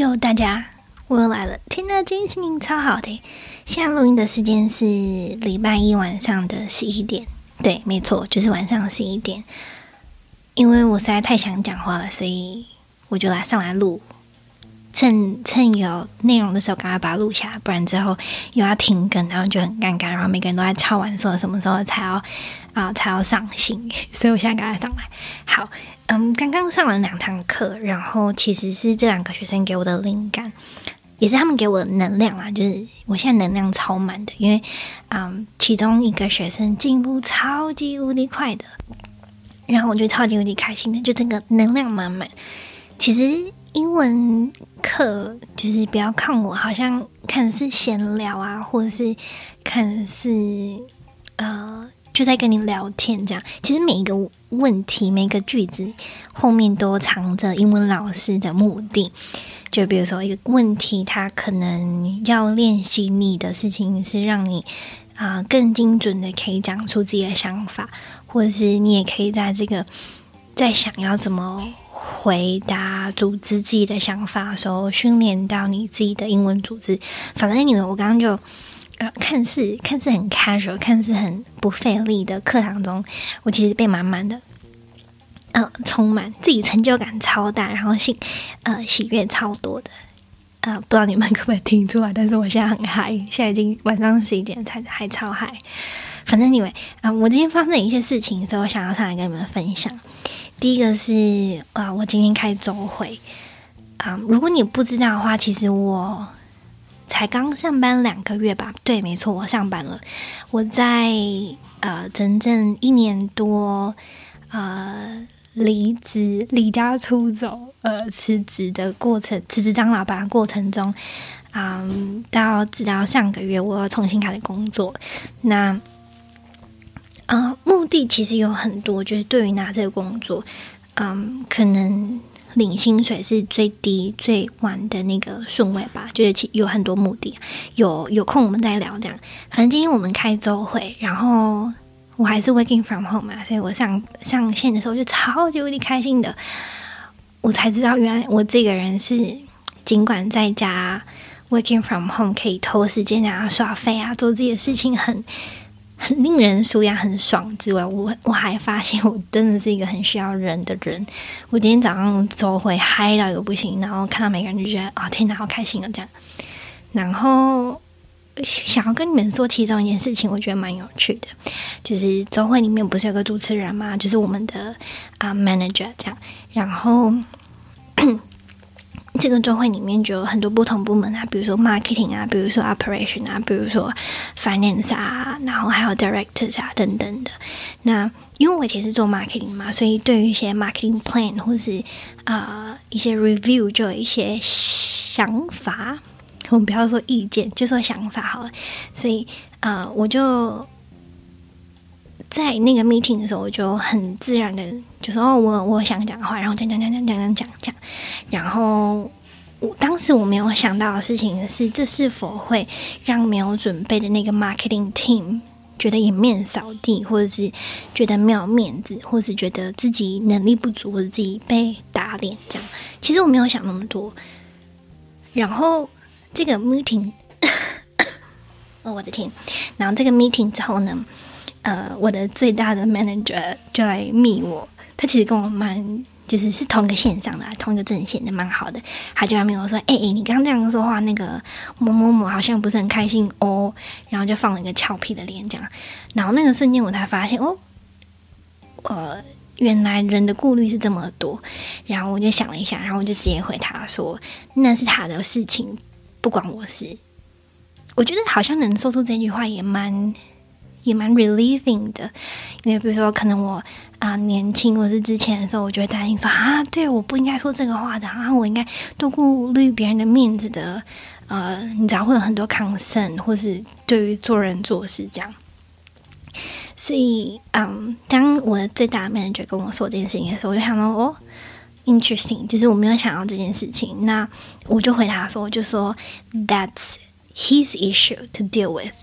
哟，大家，我又来了。天呐，今天心情超好的。现在录音的时间是礼拜一晚上的十一点。对，没错，就是晚上十一点。因为我实在太想讲话了，所以我就来上来录。趁趁有内容的时候，赶快把它录下来，不然之后又要停更，然后就很尴尬。然后每个人都在敲完说什么时候才要啊、才要上新，所以我现在赶快上来。好。嗯，刚刚上了两堂课，然后其实是这两个学生给我的灵感，也是他们给我的能量啦。就是我现在能量超满的，因为嗯，其中一个学生进步超级无敌快的，然后我就超级无敌开心的，就整个能量满满。其实英文课就是不要看我好像看是闲聊啊，或者是看是呃。就在跟你聊天，这样其实每一个问题、每一个句子后面都藏着英文老师的目的。就比如说一个问题，他可能要练习你的事情是让你啊、更精准的可以讲出自己的想法，或者是你也可以在这个在想要怎么回答、组织自己的想法的时候，训练到你自己的英文组织。反正你，我刚刚就。啊，看似看似很 casual，看似很不费力的课堂中，我其实被满满的，呃，充满自己成就感超大，然后喜呃喜悦超多的，呃，不知道你们可不可以听出来？但是我现在很嗨，现在已经晚上十一点才还超嗨。反正你们啊，我今天发生的一些事情，所以我想要上来跟你们分享。第一个是啊，我今天开周会啊，如果你不知道的话，其实我。才刚上班两个月吧？对，没错，我上班了。我在呃整整一年多呃离职、离家出走、呃辞职的过程，辞职当老板的过程中，嗯，到直到上个月我要重新开始工作。那呃目的其实有很多，就是对于拿这个工作，嗯，可能。领薪水是最低最晚的那个顺位吧，就是其有很多目的，有有空我们再聊这样。反正今天我们开周会，然后我还是 working from home 嘛，所以我上上线的时候就超级无敌开心的。我才知道原来我这个人是尽管在家 working from home 可以偷时间啊耍废啊做自己的事情。很很令人舒压、很爽之外，我我还发现我真的是一个很需要人的人。我今天早上周会嗨到一个不行，然后看到每个人就觉得啊、天哪，好开心啊这样。然后想要跟你们说其中一件事情，我觉得蛮有趣的，就是周会里面不是有个主持人嘛，就是我们的啊、manager 这样，然后。这个周会里面就有很多不同部门啊，比如说 marketing 啊，比如说 operation 啊，比如说 finance 啊，然后还有 directors 啊等等的。那因为我以前是做 marketing 嘛，所以对于一些 marketing plan 或是啊、一些 review 就有一些想法。我们不要说意见，就说想法好了。所以啊、我就在那个 meeting 的时候，我就很自然的就说：“哦，我我想讲话。”然后讲讲讲讲讲讲讲讲。然后，我当时我没有想到的事情是，这是否会让没有准备的那个 marketing team 觉得颜面扫地，或者是觉得没有面子，或者是觉得自己能力不足，或者自己被打脸这样。其实我没有想那么多。然后这个 meeting，哦，我的天！然后这个 meeting 之后呢，呃，我的最大的 manager 就来密我，他其实跟我蛮。就是是同一个线上的，同一个阵线的，蛮好的。他就还没有说：“哎、欸、你刚刚这样说话，那个某某某好像不是很开心哦。”然后就放了一个俏皮的脸，这样。然后那个瞬间，我才发现哦，呃，原来人的顾虑是这么多。然后我就想了一下，然后我就直接回他说：“那是他的事情，不关我事。”我觉得好像能说出这句话也蛮。也蛮 relieving 的，因为比如说，可能我啊、年轻或是之前的时候，我就会担心说啊，对，我不应该说这个话的啊，我应该多顾虑别人的面子的，呃，你知道会有很多 concern，或是对于做人做事这样。所以，嗯，当我的最大的 manager 跟我说这件事情的时候，我就想到哦，interesting，就是我没有想到这件事情，那我就回答说，我就说 that's his issue to deal with。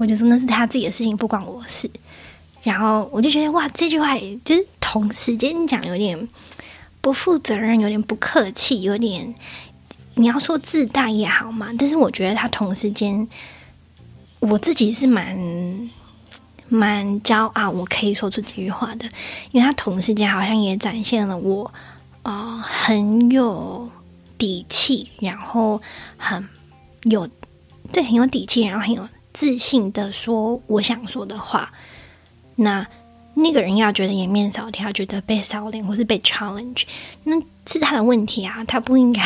我就说那是他自己的事情，不关我事。然后我就觉得哇，这句话就是同时间讲有点不负责任，有点不客气，有点你要说自大也好嘛，但是我觉得他同时间，我自己是蛮蛮骄傲，我可以说出这句话的，因为他同时间好像也展现了我，呃，很有底气，然后很有对，很有底气，然后很有自信的说我想说的话。那那个人要觉得颜面扫地，要觉得被扫脸或是被 challenge，那是他的问题啊，他不应该。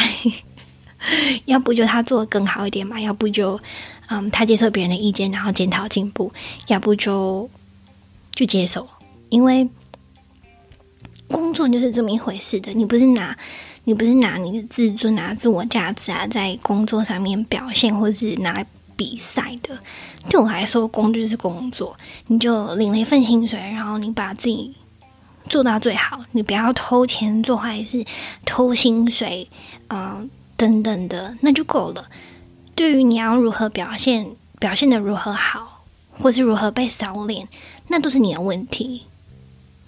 要不就他做得更好一点嘛，要不就嗯，他接受别人的意见，然后检讨进步，要不就就接受，因为工作就是这么一回事的。你不是拿你不是拿你的自尊啊、自我价值啊，在工作上面表现，或是拿来比赛的。对我来说，工具是工作，你就领了一份薪水，然后你把自己做到最好，你不要偷钱做坏事，偷薪水，嗯。等等的，那就够了。对于你要如何表现，表现的如何好，或是如何被扫脸，那都是你的问题。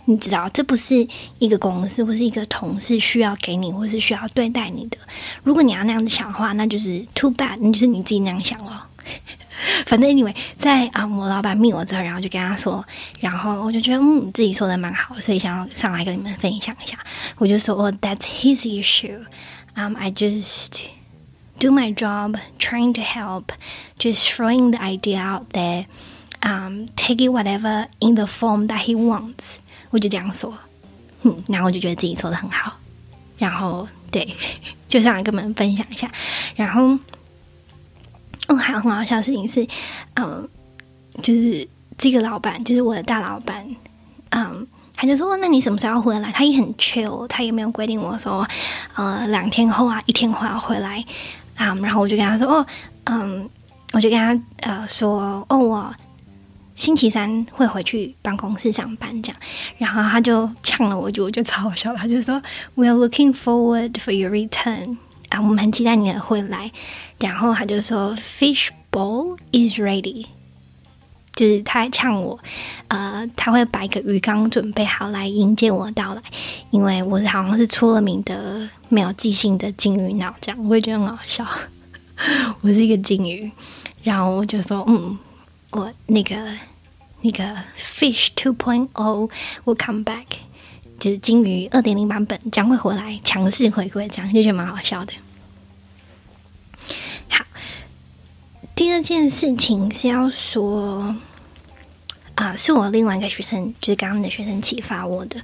你知道，这不是一个公司或是一个同事需要给你，或是需要对待你的。如果你要那样子想的话，那就是 too bad，那就是你自己那样想了。反正 anyway，在啊，我老板密我之后，然后就跟他说，然后我就觉得嗯，自己说的蛮好，所以想要上来跟你们分享一下。我就说哦，that's his issue。Um, I just do my job, trying to help, just throwing the idea out there, um, take it whatever in the form that he wants。我就这样说，嗯，然后我就觉得自己说的很好，然后对，就想跟你们分享一下。然后，嗯，还有很好笑的事情是，嗯，就是这个老板，就是我的大老板，嗯。他就说：“那你什么时候要回来？”他也很 chill，他也没有规定我说，呃，两天后啊，一天后要回来啊。然后我就跟他说：“哦，嗯，我就跟他呃说，哦，我星期三会回去办公室上班这样。”然后他就呛了我，就我就超好笑。他就说：“We are looking forward for your return。”啊，我们很期待你的回来。然后他就说：“Fish bowl is ready。”就是他还呛我，呃，他会把一个鱼缸准备好来迎接我到来，因为我好像是出了名的没有记性的金鱼脑，这样我会觉得很好笑。我是一个金鱼，然后我就说，嗯，我那个那个 Fish 2.0 will come back，就是金鱼二点零版本将会回来，强势回归，这样就觉得蛮好笑的。好，第二件事情是要说。啊，是我另外一个学生，就是刚刚的学生启发我的。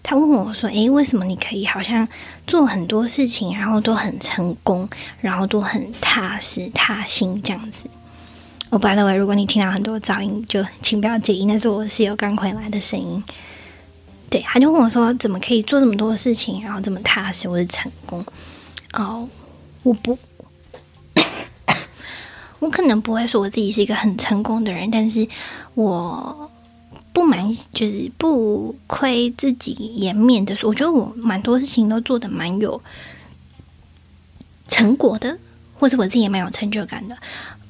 他问我说：“诶，为什么你可以好像做很多事情，然后都很成功，然后都很踏实踏心这样子？”我 by the way，如果你听到很多噪音，就请不要介意，那是我室友刚回来的声音。对，他就问我说：“怎么可以做这么多事情，然后这么踏实，或是成功？”哦，我不。我可能不会说我自己是一个很成功的人，但是我不瞒，就是不亏自己颜面的说，我觉得我蛮多事情都做得蛮有成果的，或者我自己也蛮有成就感的，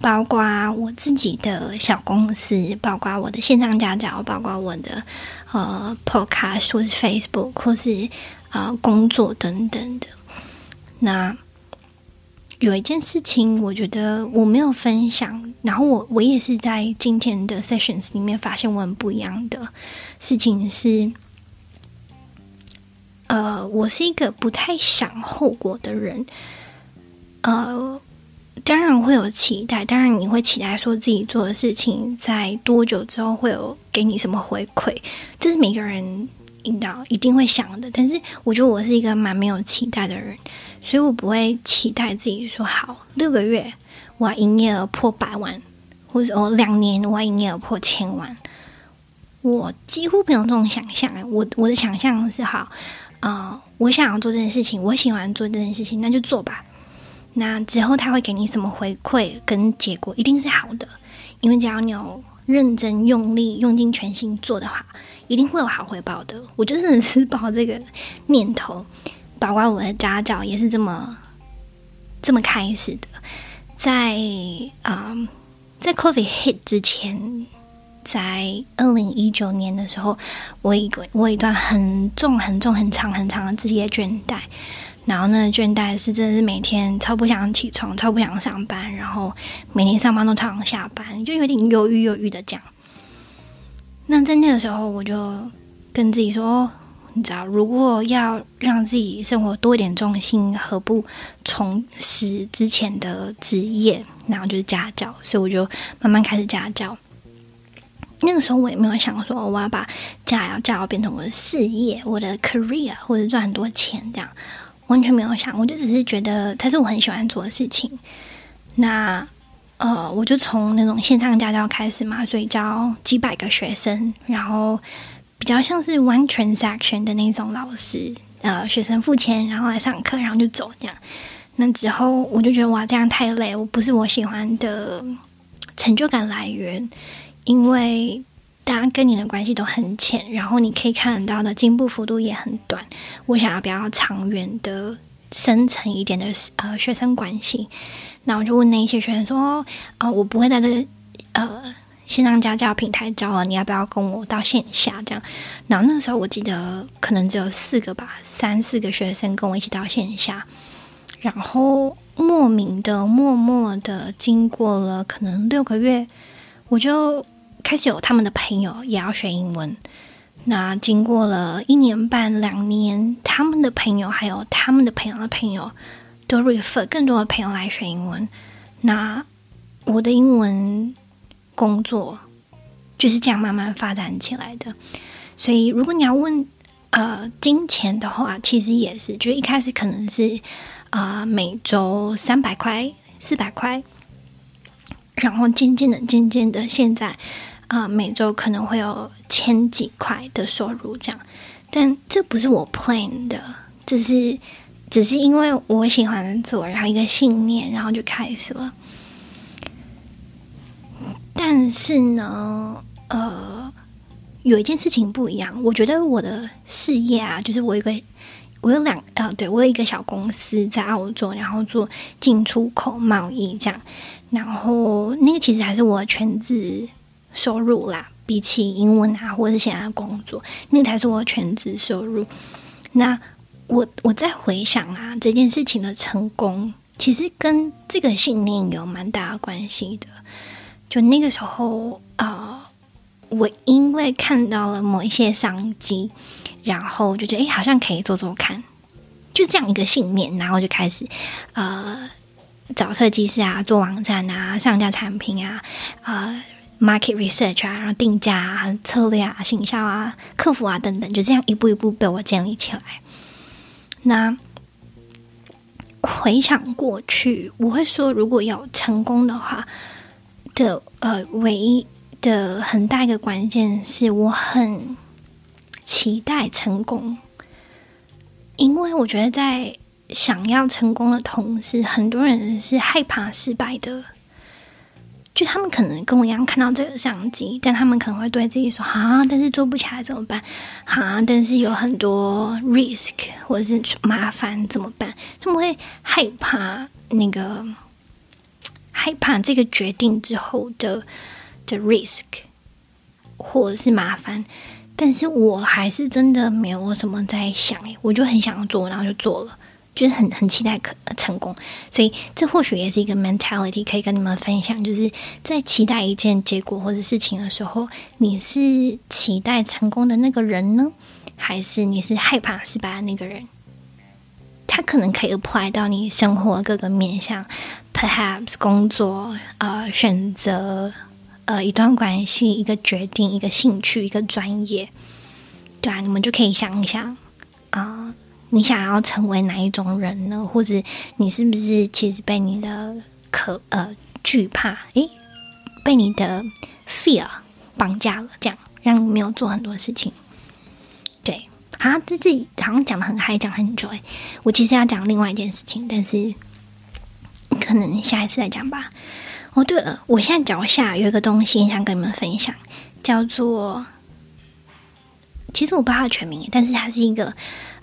包括我自己的小公司，包括我的线上家教，包括我的呃 Podcast 或是 Facebook 或是呃工作等等的，那。有一件事情，我觉得我没有分享，然后我我也是在今天的 sessions 里面发现我很不一样的事情是，呃，我是一个不太想后果的人，呃，当然会有期待，当然你会期待说自己做的事情在多久之后会有给你什么回馈，这是每个人引导一定会想的，但是我觉得我是一个蛮没有期待的人。所以我不会期待自己说好六个月我要营业额破百万，或者哦两年我要营业额破千万。我几乎没有这种想象。我我的想象是好啊、我想要做这件事情，我喜欢做这件事情，那就做吧。那之后他会给你什么回馈跟结果，一定是好的。因为只要你有认真用力、用尽全心做的话，一定会有好回报的。我就真的是抱这个念头。包括我的家教也是这么这么开始的，在啊、在 COVID hit 之前，在二零一九年的时候，我一个我一段很重很重很长很长的职业倦怠，然后呢，倦怠是真的是每天超不想起床，超不想上班，然后每天上班都超想下班，就有点忧郁忧郁的讲。那在那个时候，我就跟自己说，你知道，如果要让自己生活多一点重心，何不重拾之前的职业？然后就是家教，所以我就慢慢开始家教。那个时候我也没有想说我要把家教变成我的事业、我的 career 或者赚很多钱这样，完全没有想。我就只是觉得它是我很喜欢做的事情。那呃，我就从那种线上家教开始嘛，所以教几百个学生，然后比较像是 one transaction 的那种老师，呃，学生付钱然后来上课，然后就走这样。那之后我就觉得哇，这样太累，我不是我喜欢的成就感来源。因为大家跟你的关系都很浅，然后你可以看得到的进步幅度也很短。我想要比较长远的、深层一点的呃学生关系，那我就问那些学生说：“哦、我不会在这个呃线上家教平台教了，你要不要跟我到线下？”这样，然后那个时候我记得可能只有四个吧，三四个学生跟我一起到线下，然后莫名的、默默的，经过了可能六个月，我就。开始有他们的朋友也要学英文，那经过了一年半两年，他们的朋友还有他们的朋友的朋友都 refer 更多的朋友来学英文，那我的英文工作就是这样慢慢发展起来的。所以如果你要问呃金钱的话，其实也是，就一开始可能是啊、呃、每周三百块四百块，然后渐渐的渐渐的现在。啊、每周可能会有千几块的收入这样，但这不是我 plan 的，只是只是因为我喜欢做，然后一个信念，然后就开始了。但是呢，呃，有一件事情不一样，我觉得我的事业啊，就是我有个，我有两，呃，对，我有一个小公司在澳洲，然后做进出口贸易这样，然后那个其实还是我全职。收入啦，比起英文啊，或者是现在的工作，那才是我全职收入。那我我在回想啊，这件事情的成功，其实跟这个信念有蛮大的关系的。就那个时候啊、我因为看到了某一些商机，然后就觉得哎，好像可以做做看，就这样一个信念，然后就开始呃找设计师啊，做网站啊，上架产品啊，啊、呃。Market research 啊，然后定价啊、策略啊、行销啊、客服啊等等，就这样一步一步被我建立起来。那回想过去，我会说，如果要成功的话的呃，唯一的很大一个关键是我很期待成功，因为我觉得在想要成功的同时，很多人是害怕失败的。就他们可能跟我一样看到这个商机，但他们可能会对自己说：“啊，但是做不起来怎么办？啊，但是有很多 risk 或者是麻烦怎么办？”他们会害怕那个害怕这个决定之后的的 risk 或者是麻烦。但是我还是真的没有什么在想，诶，我就很想做，然后就做了。就是很很期待可成功，所以这或许也是一个 mentality 可以跟你们分享。就是在期待一件结果或者事情的时候，你是期待成功的那个人呢，还是你是害怕失败的那个人？它可能可以 apply 到你生活各个面向，perhaps 工作、呃选择、呃一段关系、一个决定、一个兴趣、一个专业，对啊，你们就可以想一想啊。你想要成为哪一种人呢？或者你是不是其实被你的可呃惧怕诶，被你的 fear 绑架了？这样让你没有做很多事情。对，啊，这自己好像讲的很嗨，讲很久诶，我其实要讲另外一件事情，但是可能下一次再讲吧。哦，对了，我现在脚下有一个东西想跟你们分享，叫做……其实我不知道它全名，但是它是一个。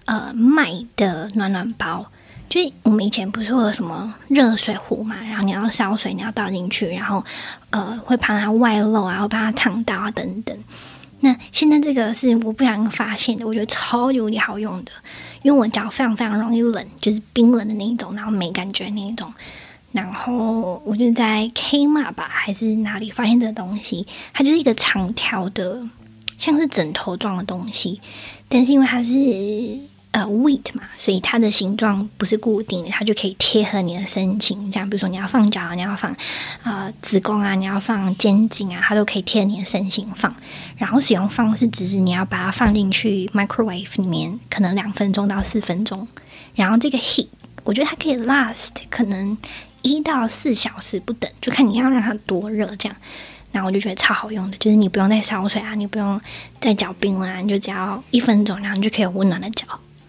呃，卖的暖暖包，就是我们以前不是会有什么热水壶嘛，然后你要烧水，你要倒进去，然后呃会怕它外漏啊，会怕它烫到啊等等。那现在这个是我不想发现的，我觉得超级无敌好用的，因为我脚非常非常容易冷，就是冰冷的那一种，然后没感觉那一种。然后我就在 K 码吧，还是哪里发现这个东西，它就是一个长条的，像是枕头状的东西，但是因为它是。呃，weight 嘛，所以它的形状不是固定的，它就可以贴合你的身形。这样，比如说你要放脚，你要放呃子宫啊，你要放肩颈啊，它都可以贴你的身形放。然后使用方式只是你要把它放进去 microwave 里面，可能两分钟到四分钟。然后这个 heat，我觉得它可以 last 可能一到四小时不等，就看你要让它多热这样。然后我就觉得超好用的，就是你不用再烧水啊，你不用再搅冰了，你就只要一分钟，然后你就可以有温暖的脚。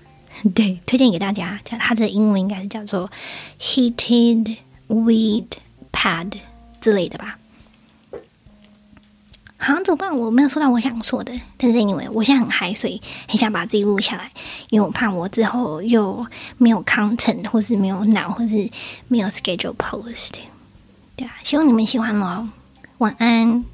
对，推荐给大家，叫它的英文应该是叫做 Heated Weed Pad 之类的吧。好像，怎么办？我没有说到我想说的，但是因为我现在很嗨，所以很想把自己录下来，因为我怕我之后又没有 content，或是没有脑，或是没有 schedule post。对啊，希望你们喜欢喽，晚安。